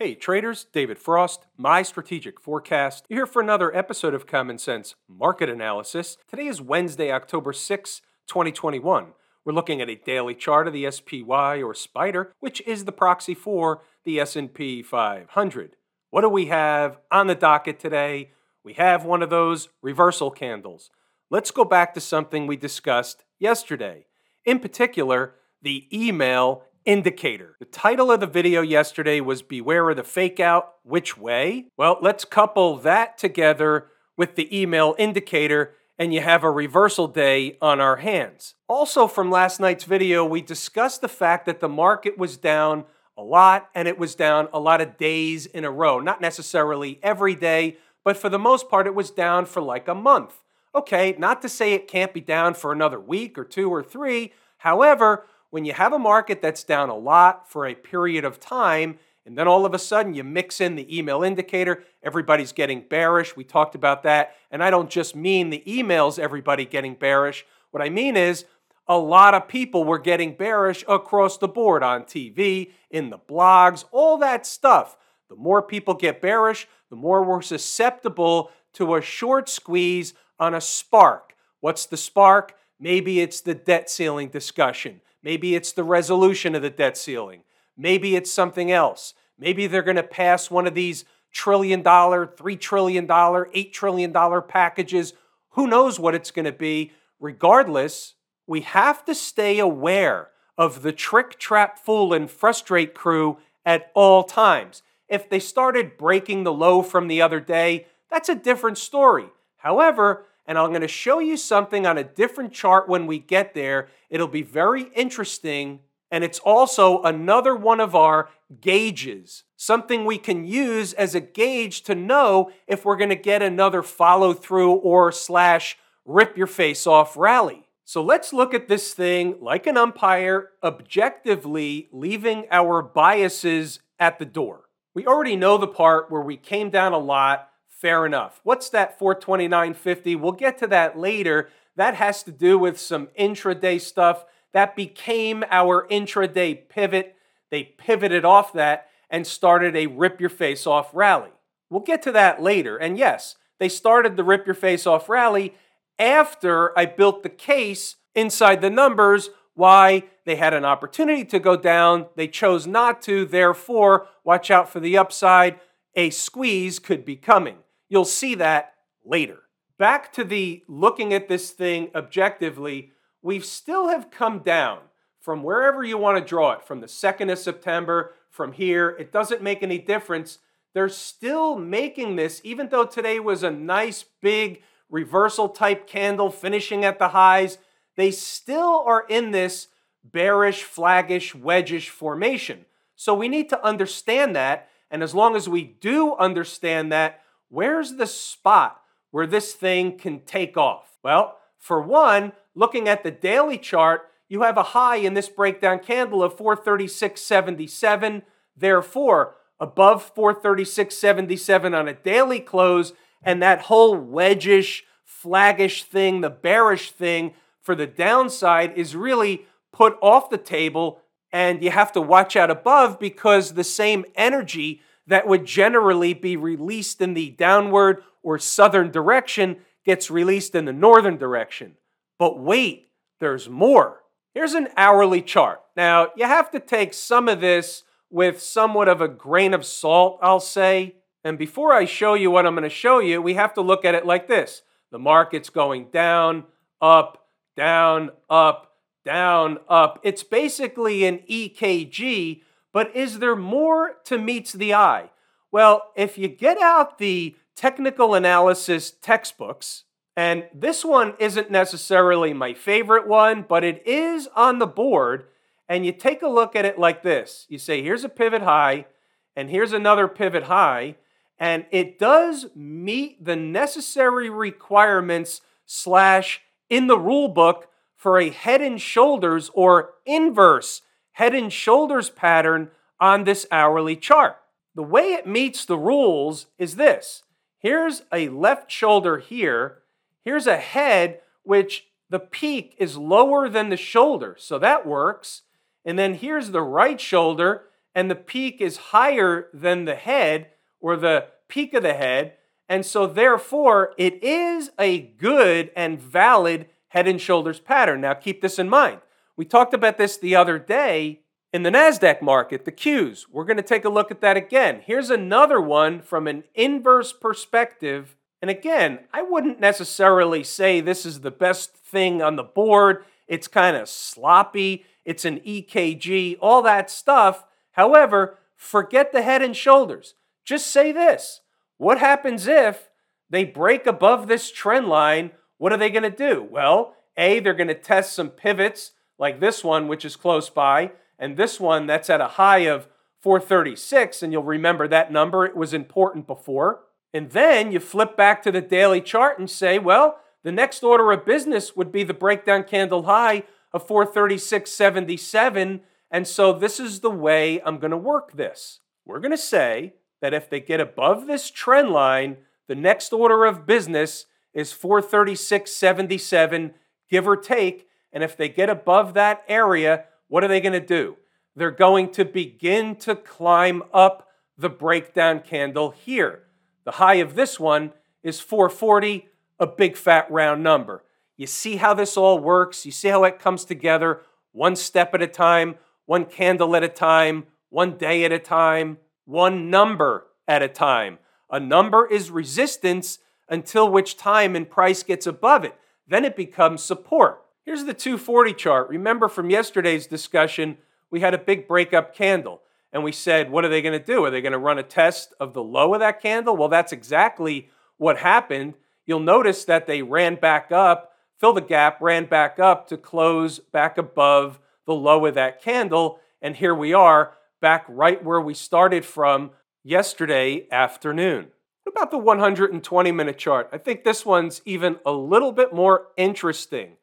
Hey traders, David Frost, my strategic forecast. You're here for another episode of Common Sense Market Analysis. Today is Wednesday, October 6, 2021. We're looking at a daily chart of the SPY or Spider, which is the proxy for the S&P 500. What do we have on the docket today? We have one of those reversal candles. Let's go back to something we discussed yesterday. In particular, the email indicator. The title of the video yesterday was Beware of the Fake Out. Which way? Well, let's couple that together with the email indicator and you have a reversal day on our hands. Also, from last night's video, we discussed the fact that the market was down a lot and it was down a lot of days in a row. Not necessarily every day, but for the most part, it was down for like a month. Okay, not to say it can't be down for another week or two or three. However, when you have a market that's down a lot for a period of time, and then all of a sudden you mix in the email indicator, everybody's getting bearish. We talked about that. And I don't just mean the emails, everybody getting bearish. What I mean is a lot of people were getting bearish across the board on TV, in the blogs, all that stuff. The more people get bearish, the more we're susceptible to a short squeeze on a spark. What's the spark? Maybe it's the debt ceiling discussion. Maybe it's the resolution of the debt ceiling. Maybe it's something else. Maybe they're going to pass one of these trillion dollar, $3 trillion, $8 trillion packages. Who knows what it's going to be? Regardless, we have to stay aware of the trick, trap, fool, and frustrate crew at all times. If they started breaking the low from the other day, that's a different story. However, and I'm going to show you something on a different chart when we get there. It'll be very interesting, and it's also another one of our gauges, something we can use as a gauge to know if we're going to get another follow through or slash rip your face off rally. So let's look at this thing like an umpire, objectively leaving our biases at the door. We already know the part where we came down a lot fair enough. What's that 429.50? We'll get to that later. That has to do with some intraday stuff. That became our intraday pivot. They pivoted off that and started a rip your face off rally. We'll get to that later. And yes, they started the rip your face off rally after I built the case inside the numbers why they had an opportunity to go down. They chose not to. Therefore, watch out for the upside. A squeeze could be coming. You'll see that later. Back to the looking at this thing objectively, we still have come down from wherever you want to draw it, from the 2nd of September, from here. It doesn't make any difference. They're still making this, even though today was a nice big reversal type candle finishing at the highs, they still are in this bearish, flaggish, wedgish formation. So we need to understand that. And as long as we do understand that, where's the spot where this thing can take off? Well, for one, looking at the daily chart, you have a high in this breakdown candle of 436.77. Therefore, above 436.77 on a daily close, and that whole wedgish, flaggish thing, the bearish thing for the downside is really put off the table, and you have to watch out above because the same energy that would generally be released in the downward or southern direction gets released in the northern direction. But wait, there's more. Here's an hourly chart. Now, you have to take some of this with somewhat of a grain of salt, I'll say. And before I show you what I'm going to show you, we have to look at it like this the market's going down, up, down, up, down, up. It's basically an EKG but is there more to meets the eye? Well, if you get out the technical analysis textbooks, and this one isn't necessarily my favorite one, but it is on the board, and you take a look at it like this. You say, here's a pivot high, and here's another pivot high, and it does meet the necessary requirements slash in the rule book for a head and shoulders or inverse head and shoulders pattern on this hourly chart. The way it meets the rules is this here's a left shoulder here, here's a head which the peak is lower than the shoulder, so that works. And then here's the right shoulder, and the peak is higher than the head or the peak of the head. And so, therefore, it is a good and valid head and shoulders pattern. Now, keep this in mind. We talked about this the other day in the NASDAQ market, the Qs. We're going to take a look at that again. Here's another one from an inverse perspective. And again, I wouldn't necessarily say this is the best thing on the board. It's kind of sloppy. It's an EKG, all that stuff. However, forget the head and shoulders. Just say this What happens if they break above this trend line? What are they going to do? Well, A, they're going to test some pivots like this one, which is close by, and this one that's at a high of 436. And you'll remember that number, it was important before. And then you flip back to the daily chart and say, well, the next order of business would be the breakdown candle high of 436.77. And so this is the way I'm going to work this. We're going to say that if they get above this trend line, the next order of business is 436.77, give or take. And if they get above that area, what are they going to do? They're going to begin to climb up the breakdown candle here. The high of this one is 440, a big fat round number. You see how this all works? You see how it comes together one step at a time, one candle at a time, one day at a time, one number at a time. A number is resistance until which time and price gets above it. Then it becomes support. Here's the 240 chart. Remember from yesterday's discussion, we had a big breakup candle. And we said, what are they going to do? Are they going to run a test of the low of that candle? Well, that's exactly what happened. You'll notice that they ran back up fill the gap, ran back up to close back above the low of that candle. And here we are back right where we started from yesterday afternoon. What about the 120 minute chart? I think this one's even a little bit more interesting.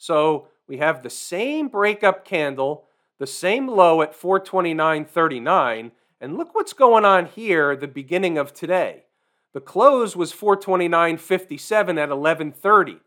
So we have the same breakup candle, the same low at 429.39, and look what's going on here the beginning of today. The close was 429.57 at 1130.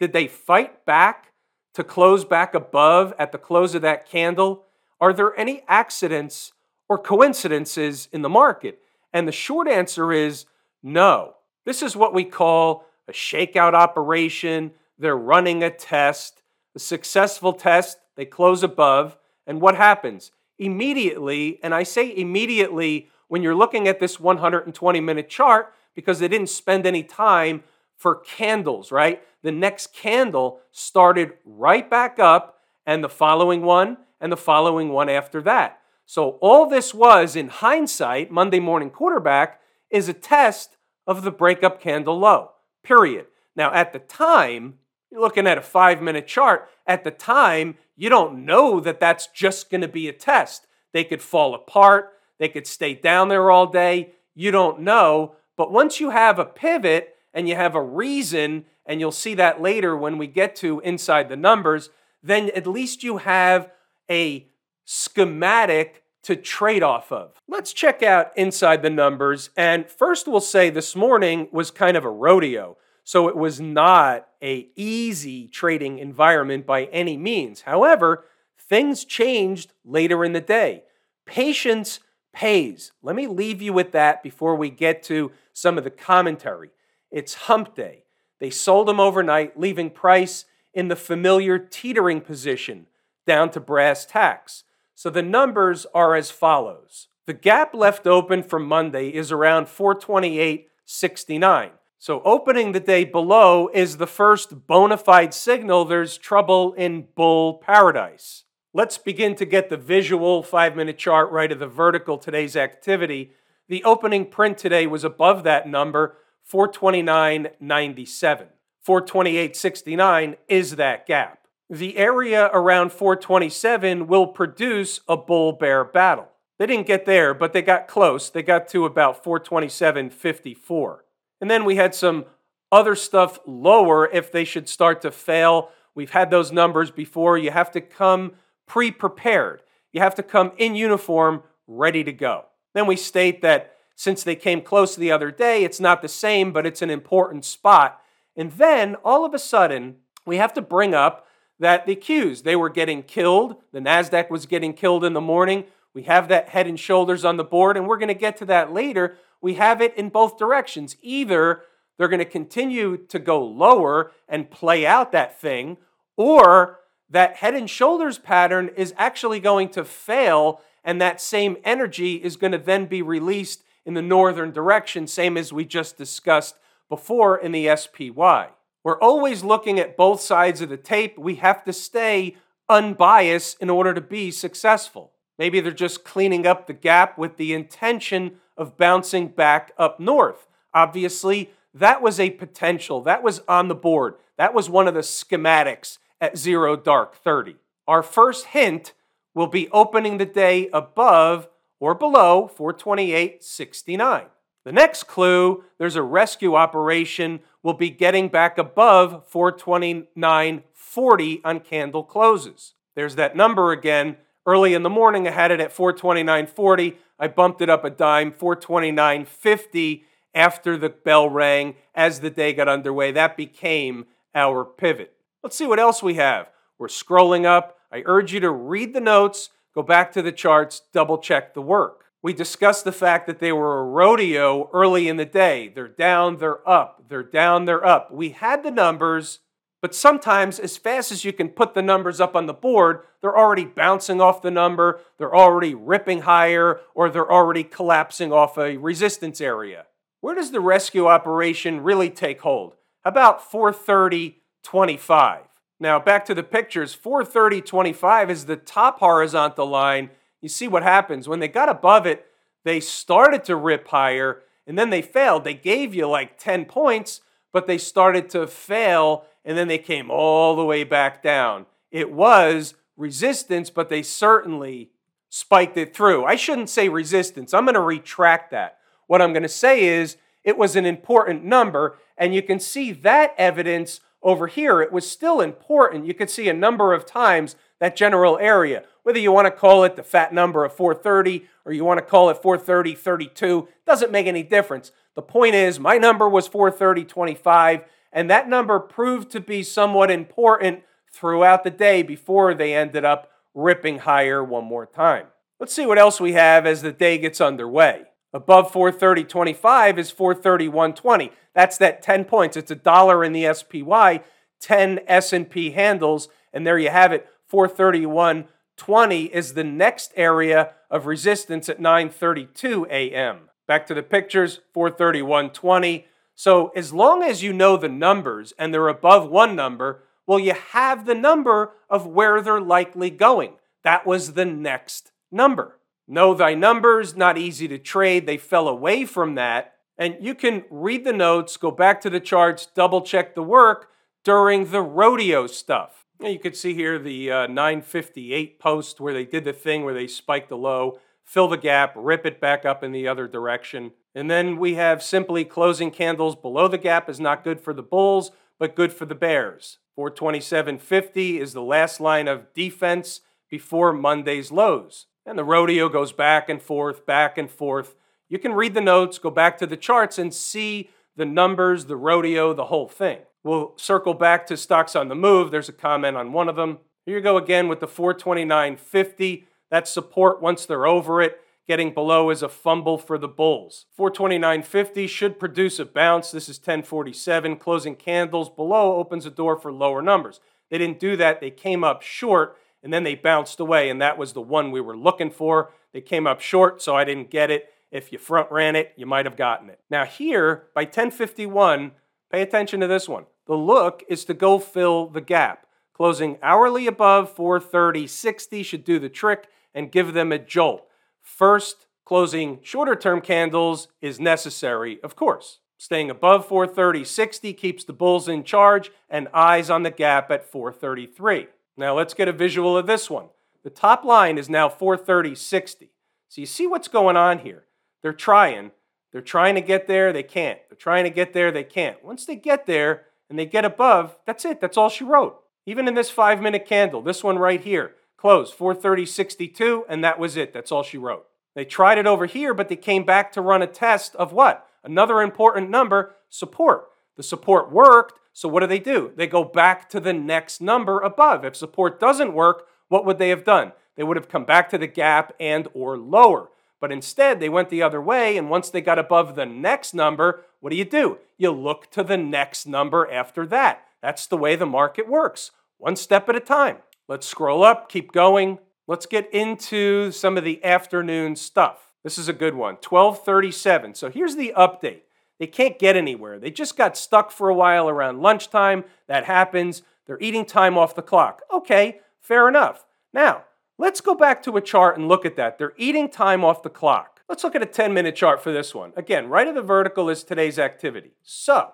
Did they fight back to close back above at the close of that candle? Are there any accidents or coincidences in the market? And the short answer is no. This is what we call a shakeout operation. They're running a test, a successful test, they close above, and what happens? Immediately, and I say immediately when you're looking at this 120 minute chart because they didn't spend any time for candles, right? The next candle started right back up, and the following one, and the following one after that. So, all this was, in hindsight, Monday morning quarterback, is a test of the breakup candle low, period. Now, at the time, you're looking at a five minute chart. At the time, you don't know that that's just going to be a test. They could fall apart, they could stay down there all day. You don't know. But once you have a pivot and you have a reason, and you'll see that later when we get to inside the numbers, then at least you have a schematic to trade off of. Let's check out inside the numbers. And first we'll say this morning was kind of a rodeo. So it was not a easy trading environment by any means. However, things changed later in the day. Patience pays. Let me leave you with that before we get to some of the commentary. It's hump day. They sold him overnight, leaving Price in the familiar teetering position down to brass tacks. So the numbers are as follows. The gap left open for Monday is around 428.69. So opening the day below is the first bona fide signal there's trouble in bull paradise. Let's begin to get the visual five minute chart right of the vertical today's activity. The opening print today was above that number 429.97. 428.69 is that gap. The area around 427 will produce a bull bear battle. They didn't get there, but they got close. They got to about 427.54. And then we had some other stuff lower if they should start to fail. We've had those numbers before. You have to come pre prepared, you have to come in uniform, ready to go. Then we state that since they came close the other day, it's not the same, but it's an important spot. And then all of a sudden, we have to bring up that the Qs, they were getting killed. The NASDAQ was getting killed in the morning. We have that head and shoulders on the board, and we're going to get to that later. We have it in both directions. Either they're going to continue to go lower and play out that thing, or that head and shoulders pattern is actually going to fail, and that same energy is going to then be released in the northern direction, same as we just discussed before in the SPY. We're always looking at both sides of the tape. We have to stay unbiased in order to be successful. Maybe they're just cleaning up the gap with the intention of bouncing back up north. Obviously, that was a potential. That was on the board. That was one of the schematics at zero dark 30. Our first hint will be opening the day above or below 428.69. The next clue, there's a rescue operation, will be getting back above 429.40 on candle closes. There's that number again. Early in the morning, I had it at 429.40. I bumped it up a dime, 429.50 after the bell rang as the day got underway. That became our pivot. Let's see what else we have. We're scrolling up. I urge you to read the notes, go back to the charts, double check the work. We discussed the fact that they were a rodeo early in the day. They're down, they're up, they're down, they're up. We had the numbers, but sometimes, as fast as you can put the numbers up on the board, they're already bouncing off the number, they're already ripping higher, or they're already collapsing off a resistance area. Where does the rescue operation really take hold? About 430.25. Now, back to the pictures 430.25 is the top horizontal line. You see what happens. When they got above it, they started to rip higher and then they failed. They gave you like 10 points, but they started to fail and then they came all the way back down. It was resistance, but they certainly spiked it through. I shouldn't say resistance. I'm going to retract that. What I'm going to say is it was an important number, and you can see that evidence over here. It was still important. You could see a number of times that general area. Whether you want to call it the fat number of 430 or you want to call it 430 32, doesn't make any difference. The point is, my number was 430 25, and that number proved to be somewhat important throughout the day before they ended up ripping higher one more time. Let's see what else we have as the day gets underway. Above 430.25 is 431.20. That's that 10 points. It's a dollar in the SPY, 10 S&P handles, and there you have it. 431.20 is the next area of resistance at 9:32 a.m. Back to the pictures, 431.20. So as long as you know the numbers and they're above one number, well, you have the number of where they're likely going. That was the next number. Know thy numbers, not easy to trade. They fell away from that. And you can read the notes, go back to the charts, double check the work during the rodeo stuff. You could see here the uh, 958 post where they did the thing where they spiked the low, fill the gap, rip it back up in the other direction. And then we have simply closing candles below the gap is not good for the bulls, but good for the bears. 427.50 is the last line of defense before Monday's lows. And the rodeo goes back and forth, back and forth. You can read the notes, go back to the charts, and see the numbers, the rodeo, the whole thing. We'll circle back to stocks on the move. There's a comment on one of them. Here you go again with the 429.50. That support once they're over it. Getting below is a fumble for the bulls. 429.50 should produce a bounce. This is 1047. Closing candles below opens a door for lower numbers. They didn't do that. They came up short and then they bounced away, and that was the one we were looking for. They came up short, so I didn't get it. If you front ran it, you might have gotten it. Now, here, by 1051, pay attention to this one. The look is to go fill the gap. Closing hourly above 430.60 should do the trick and give them a jolt. First, closing shorter term candles is necessary, of course. Staying above 430.60 keeps the bulls in charge and eyes on the gap at 433. Now let's get a visual of this one. The top line is now 430.60. So you see what's going on here. They're trying. They're trying to get there, they can't. They're trying to get there, they can't. Once they get there and they get above, that's it. That's all she wrote. Even in this five minute candle, this one right here, closed 430.62, and that was it. That's all she wrote. They tried it over here, but they came back to run a test of what? Another important number support. The support worked, so what do they do? They go back to the next number above. If support doesn't work, what would they have done? they would have come back to the gap and or lower. But instead, they went the other way, and once they got above the next number, what do you do? You look to the next number after that. That's the way the market works, one step at a time. Let's scroll up, keep going. Let's get into some of the afternoon stuff. This is a good one, 1237. So here's the update. They can't get anywhere. They just got stuck for a while around lunchtime. That happens. They're eating time off the clock. Okay, fair enough. Now, let's go back to a chart and look at that. They're eating time off the clock. Let's look at a 10 minute chart for this one. Again, right of the vertical is today's activity. So,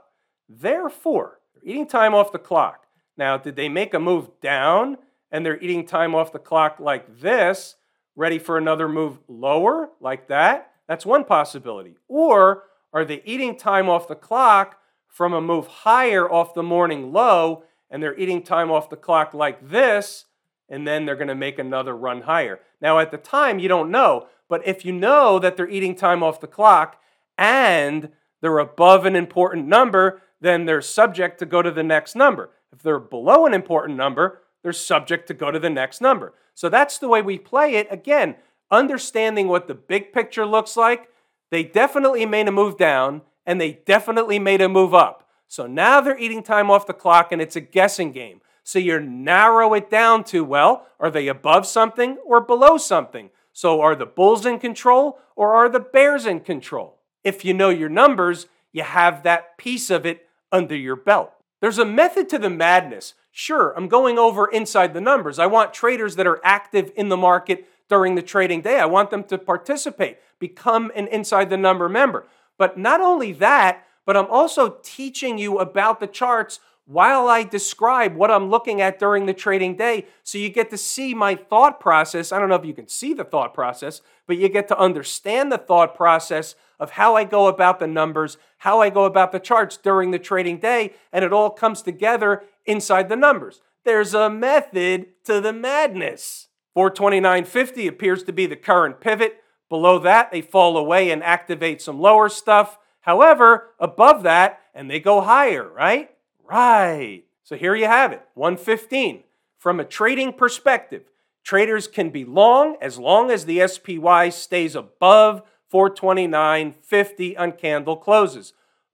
therefore, they're eating time off the clock. Now, did they make a move down and they're eating time off the clock like this, ready for another move lower like that? That's one possibility. Or are they eating time off the clock from a move higher off the morning low and they're eating time off the clock like this, and then they're going to make another run higher. Now, at the time, you don't know, but if you know that they're eating time off the clock and they're above an important number, then they're subject to go to the next number. If they're below an important number, they're subject to go to the next number. So that's the way we play it. Again, understanding what the big picture looks like, they definitely made a move down and they definitely made a move up. So now they're eating time off the clock and it's a guessing game. So you narrow it down to, well, are they above something or below something? So are the Bulls in control or are the Bears in control? If you know your numbers, you have that piece of it under your belt. There's a method to the madness. Sure, I'm going over inside the numbers. I want traders that are active in the market during the trading day. I want them to participate, become an inside the number member. But not only that, but I'm also teaching you about the charts while I describe what I'm looking at during the trading day. So you get to see my thought process. I don't know if you can see the thought process, but you get to understand the thought process of how I go about the numbers, how I go about the charts during the trading day, and it all comes together inside the numbers. There's a method to the madness. 429.50 appears to be the current pivot. Below that, they fall away and activate some lower stuff. However, above that, and they go higher, right? Right. So here you have it 115. From a trading perspective, traders can be long as long as the SPY stays above 429.50 on candle closes.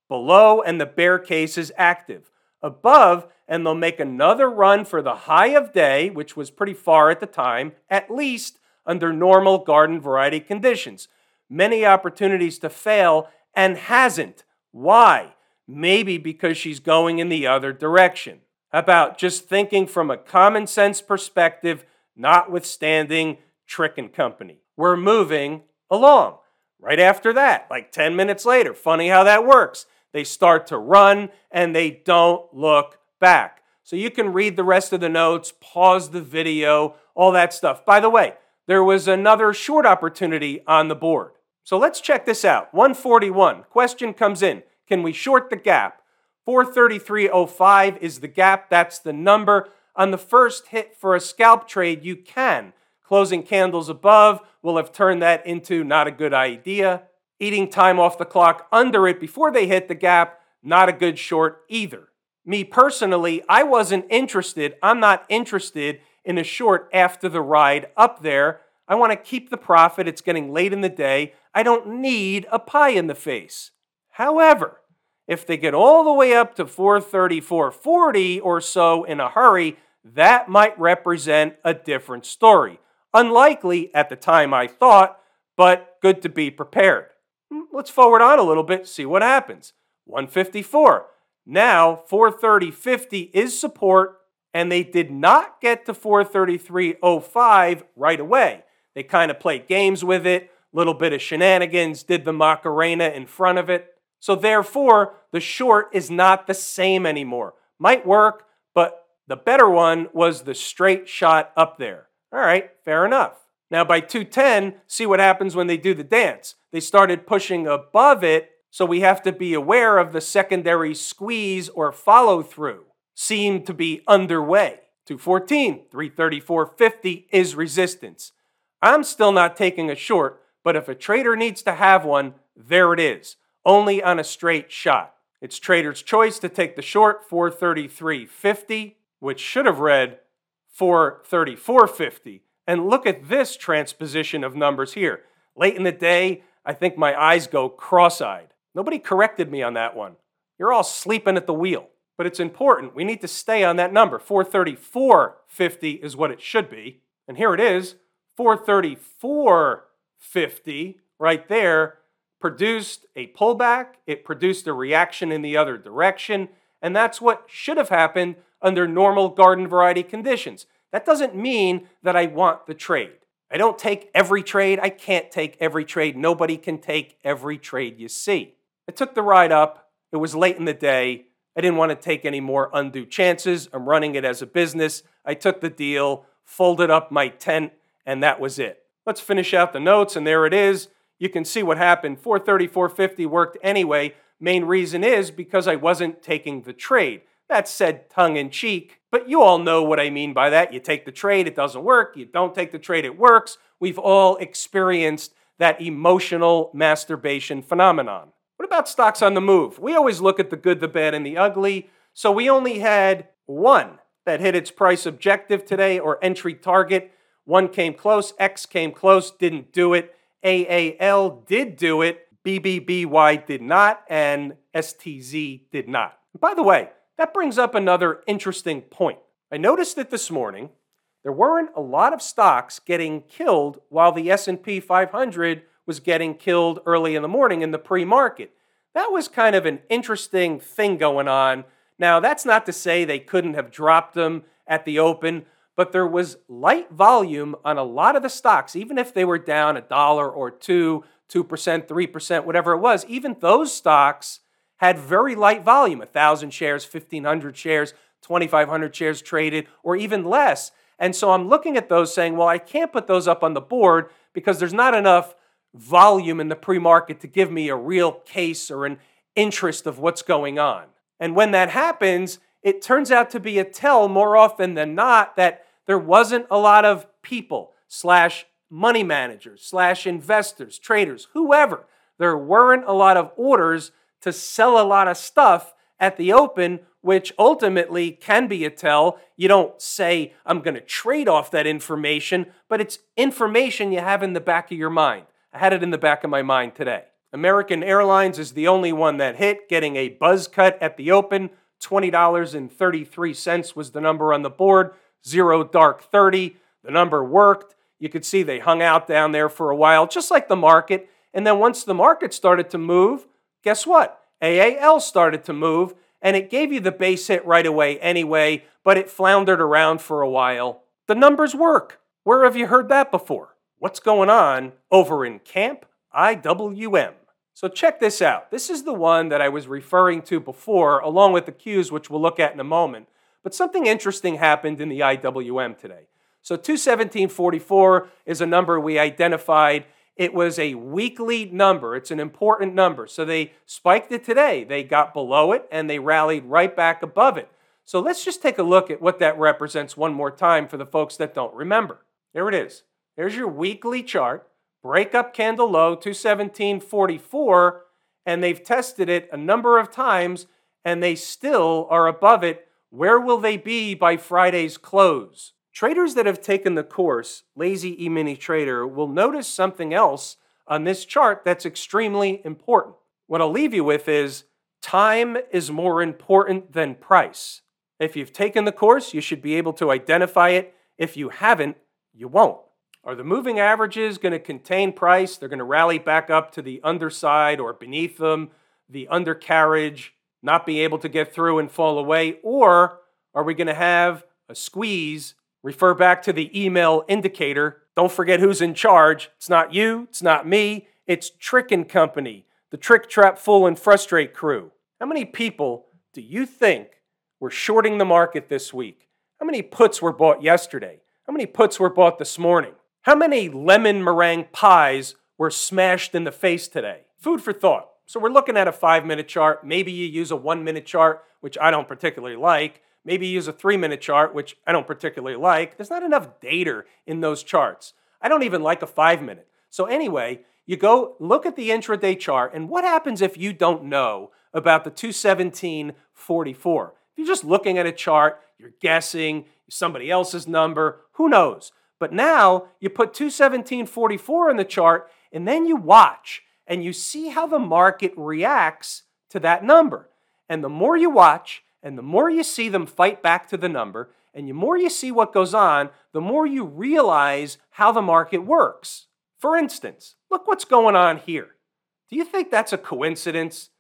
Below, and the bear case is active. Above, and they'll make another run for the high of day, which was pretty far at the time, at least under normal garden variety conditions. Many opportunities to fail and hasn't. Why? Maybe because she's going in the other direction. About just thinking from a common sense perspective, notwithstanding Trick and Company. We're moving along. Right after that, like 10 minutes later, funny how that works. They start to run and they don't look back. So you can read the rest of the notes, pause the video, all that stuff. By the way, there was another short opportunity on the board. So let's check this out. 141. Question comes in Can we short the gap? 433.05 is the gap. That's the number. On the first hit for a scalp trade, you can. Closing candles above will have turned that into not a good idea. Eating time off the clock under it before they hit the gap, not a good short either. Me personally, I wasn't interested. I'm not interested in a short after the ride up there. I want to keep the profit. It's getting late in the day. I don't need a pie in the face. However, if they get all the way up to 430, 440 or so in a hurry, that might represent a different story. Unlikely at the time I thought, but good to be prepared. Hmm, let's forward on a little bit, see what happens. 154. Now, 430.50 is support, and they did not get to 433.05 right away. They kind of played games with it, little bit of shenanigans, did the Macarena in front of it. So therefore, the short is not the same anymore. Might work, but the better one was the straight shot up there. All right, fair enough. Now by 210, see what happens when they do the dance. They started pushing above it, so we have to be aware of the secondary squeeze or follow through. seem to be underway. 214, 334.50 is resistance. I'm still not taking a short, but if a trader needs to have one, there it is, only on a straight shot. It's trader's choice to take the short 433.50, which should have read 434.50, And look at this transposition of numbers here. Late in the day, I think my eyes go cross eyed. Nobody corrected me on that one. You're all sleeping at the wheel. But it's important. We need to stay on that number. 434.50 is what it should be. And here it is 434.50 right there produced a pullback. It produced a reaction in the other direction. And that's what should have happened under normal garden variety conditions. That doesn't mean that I want the trade. I don't take every trade. I can't take every trade. Nobody can take every trade you see. I took the ride up. It was late in the day. I didn't want to take any more undue chances. I'm running it as a business. I took the deal, folded up my tent, and that was it. Let's finish out the notes, and there it is. You can see what happened. 430, 450 worked anyway. Main reason is because I wasn't taking the trade. That's said tongue in cheek, but you all know what I mean by that. You take the trade, it doesn't work. You don't take the trade, it works. We've all experienced that emotional masturbation phenomenon. What about stocks on the move? We always look at the good, the bad, and the ugly. So we only had one that hit its price objective today or entry target. One came close, X came close, didn't do it. AAL did do it, BBBY did not, and STZ did not. By the way, that brings up another interesting point. I noticed that this morning there weren't a lot of stocks getting killed while the S&P 500 was getting killed early in the morning in the pre-market. That was kind of an interesting thing going on. Now, that's not to say they couldn't have dropped them at the open, but there was light volume on a lot of the stocks, even if they were down a dollar or two, 2%, 3%, whatever it was. Even those stocks had very light volume 1,000 shares, 1,500 shares, 2,500 shares traded, or even less. And so I'm looking at those saying, well, I can't put those up on the board because there's not enough volume in the pre market to give me a real case or an interest of what's going on. And when that happens, it turns out to be a tell more often than not that there wasn't a lot of people slash money managers slash investors, traders, whoever. There weren't a lot of orders to sell a lot of stuff at the open, which ultimately can be a tell. You don't say, I'm going to trade off that information, but it's information you have in the back of your mind. I had it in the back of my mind today. American Airlines is the only one that hit, getting a buzz cut at the open. $20.33 was the number on the board, zero dark 30. The number worked. You could see they hung out down there for a while, just like the market. And then once the market started to move, guess what? AAL started to move, and it gave you the base hit right away anyway, but it floundered around for a while. The numbers work. Where have you heard that before? What's going on over in Camp IWM? So check this out. This is the one that I was referring to before, along with the Qs, which we'll look at in a moment. But something interesting happened in the IWM today. So 217.44 is a number we identified it was a weekly number. It's an important number. So they spiked it today. They got below it and they rallied right back above it. So let's just take a look at what that represents one more time for the folks that don't remember. There it is. There's your weekly chart. Break up candle low, 217.44, and they've tested it a number of times and they still are above it. Where will they be by Friday's close? Traders that have taken the course, Lazy E-mini Trader, will notice something else on this chart that's extremely important. What I'll leave you with is time is more important than price. If you've taken the course, you should be able to identify it. If you haven't, you won't. Are the moving averages going to contain price? They're going to rally back up to the underside or beneath them, the undercarriage, not be able to get through and fall away? Or are we going to have a squeeze Refer back to the email indicator. Don't forget who's in charge. It's not you, it's not me, it's Trick and Company, the Trick Trap Fool and Frustrate crew. How many people do you think were shorting the market this week? How many puts were bought yesterday? How many puts were bought this morning? How many lemon meringue pies were smashed in the face today? Food for thought. So we're looking at a five minute chart. Maybe you use a one minute chart, which I don't particularly like. Maybe use a three minute chart, which I don't particularly like. There's not enough data in those charts. I don't even like a five minute. So, anyway, you go look at the intraday chart, and what happens if you don't know about the 217.44? If you're just looking at a chart, you're guessing somebody else's number, who knows? But now you put 217.44 in the chart and then you watch and you see how the market reacts to that number. And the more you watch and the more you see them fight back to the number, and the more you see what goes on, the more you realize how the market works. For instance, look what's going on here. Do you think that's a coincidence?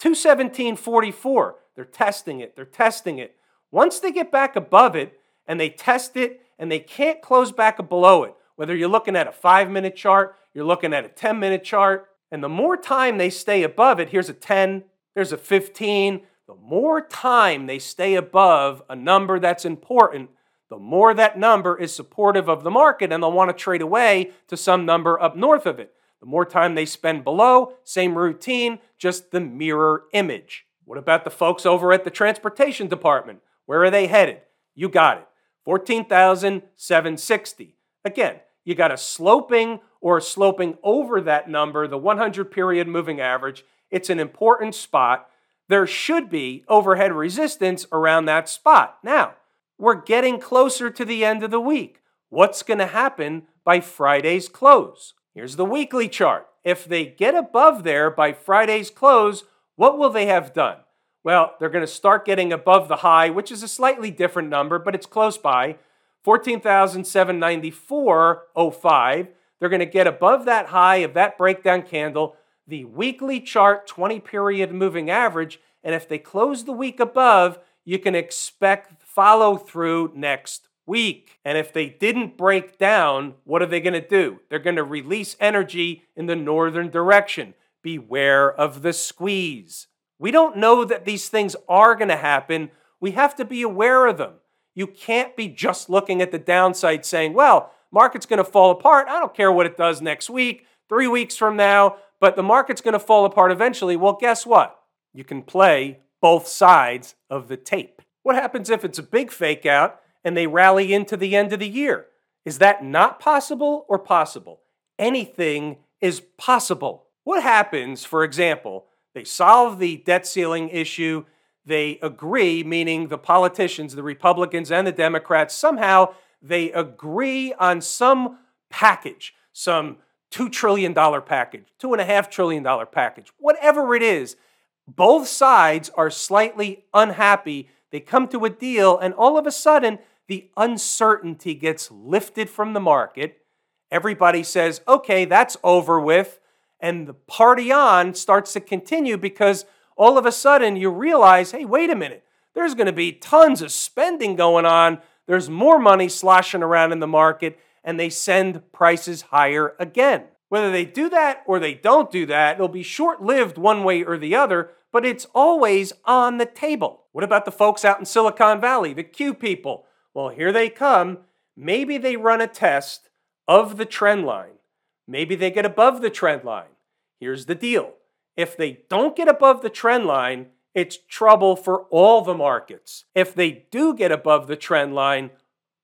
217.44, they're testing it, they're testing it. Once they get back above it and they test it and they can't close back below it, whether you're looking at a five minute chart, you're looking at a 10 minute chart, and the more time they stay above it, here's a 10, there's a 15, the more time they stay above a number that's important, the more that number is supportive of the market and they'll want to trade away to some number up north of it. The more time they spend below, same routine, just the mirror image. What about the folks over at the transportation department? Where are they headed? You got it. 14,760. Again, you got a sloping or sloping over that number, the 100 period moving average. It's an important spot there should be overhead resistance around that spot. Now, we're getting closer to the end of the week. What's going to happen by Friday's close? Here's the weekly chart. If they get above there by Friday's close, what will they have done? Well, they're going to start getting above the high, which is a slightly different number, but it's close by 14,794.05. They're going to get above that high of that breakdown candle the weekly chart 20 period moving average. And if they close the week above, you can expect follow through next week. And if they didn't break down, what are they going to do? They're going to release energy in the northern direction. Beware of the squeeze. We don't know that these things are going to happen. We have to be aware of them. You can't be just looking at the downside saying, well, market's going to fall apart. I don't care what it does next week, three weeks from now but the market's going to fall apart eventually. Well, guess what? You can play both sides of the tape. What happens if it's a big fake out and they rally into the end of the year? Is that not possible or possible? Anything is possible. What happens, for example, they solve the debt ceiling issue, they agree, meaning the politicians, the Republicans and the Democrats, somehow they agree on some package, some $2 trillion package, $2.5 trillion package, whatever it is, both sides are slightly unhappy. They come to a deal, and all of a sudden, the uncertainty gets lifted from the market. Everybody says, okay, that's over with. And the party on starts to continue because all of a sudden you realize, hey, wait a minute, there's going to be tons of spending going on. There's more money sloshing around in the market and they send prices higher again. Whether they do that or they don't do that, it'll be short lived one way or the other, but it's always on the table. What about the folks out in Silicon Valley, the Q people? Well, here they come. Maybe they run a test of the trend line. Maybe they get above the trend line. Here's the deal if they don't get above the trend line, it's trouble for all the markets. If they do get above the trend line,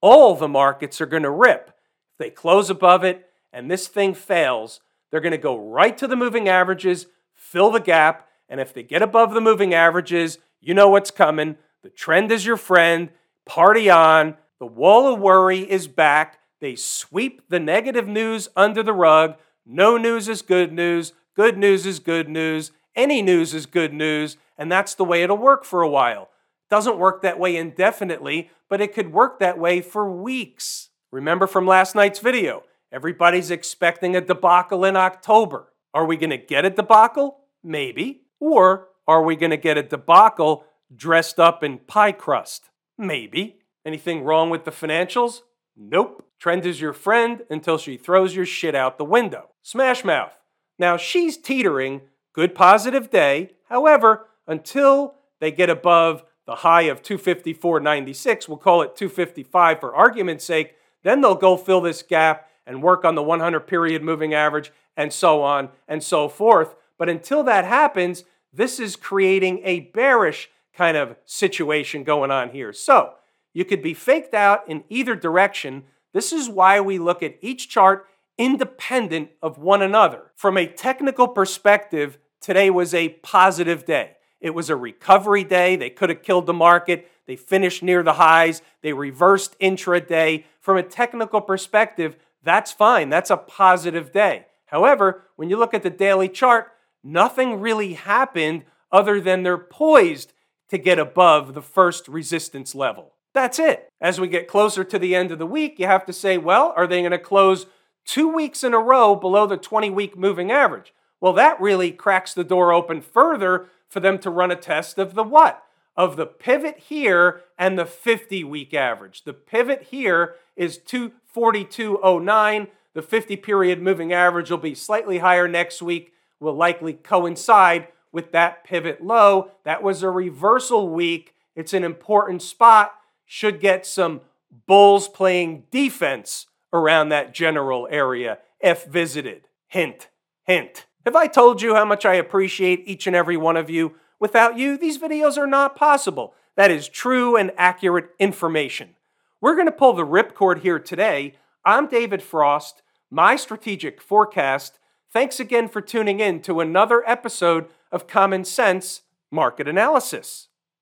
all the markets are going to rip they close above it and this thing fails, they're going to go right to the moving averages, fill the gap, and if they get above the moving averages, you know what's coming. The trend is your friend. Party on. The wall of worry is back. They sweep the negative news under the rug. No news is good news. Good news is good news. Any news is good news. And that's the way it'll work for a while. Doesn't work that way indefinitely, but it could work that way for weeks. Remember from last night's video, everybody's expecting a debacle in October. Are we going to get a debacle? Maybe. Or are we going to get a debacle dressed up in pie crust? Maybe. Anything wrong with the financials? Nope. Trend is your friend until she throws your shit out the window. Smash Mouth. Now she's teetering, good positive day. However, until they get above the high of 254.96, we'll call it 255 for argument's sake, then they'll go fill this gap and work on the 100 period moving average and so on and so forth. But until that happens, this is creating a bearish kind of situation going on here. So you could be faked out in either direction. This is why we look at each chart independent of one another. From a technical perspective, today was a positive day. It was a recovery day. They could have killed the market. They finished near the highs. They reversed intraday from a technical perspective, that's fine. That's a positive day. However, when you look at the daily chart, nothing really happened other than they're poised to get above the first resistance level. That's it. As we get closer to the end of the week, you have to say, well, are they going to close two weeks in a row below the 20 week moving average? Well, that really cracks the door open further for them to run a test of the what? Of the pivot here and the 50 week average. The pivot here is 242.09. The 50 period moving average will be slightly higher next week, will likely coincide with that pivot low. That was a reversal week. It's an important spot. Should get some bulls playing defense around that general area if visited. Hint, hint. Have I told you how much I appreciate each and every one of you? Without you, these videos are not possible. That is true and accurate information. We're going to pull the ripcord here today. I'm David Frost, my strategic forecast. Thanks again for tuning in to another episode of Common Sense Market Analysis.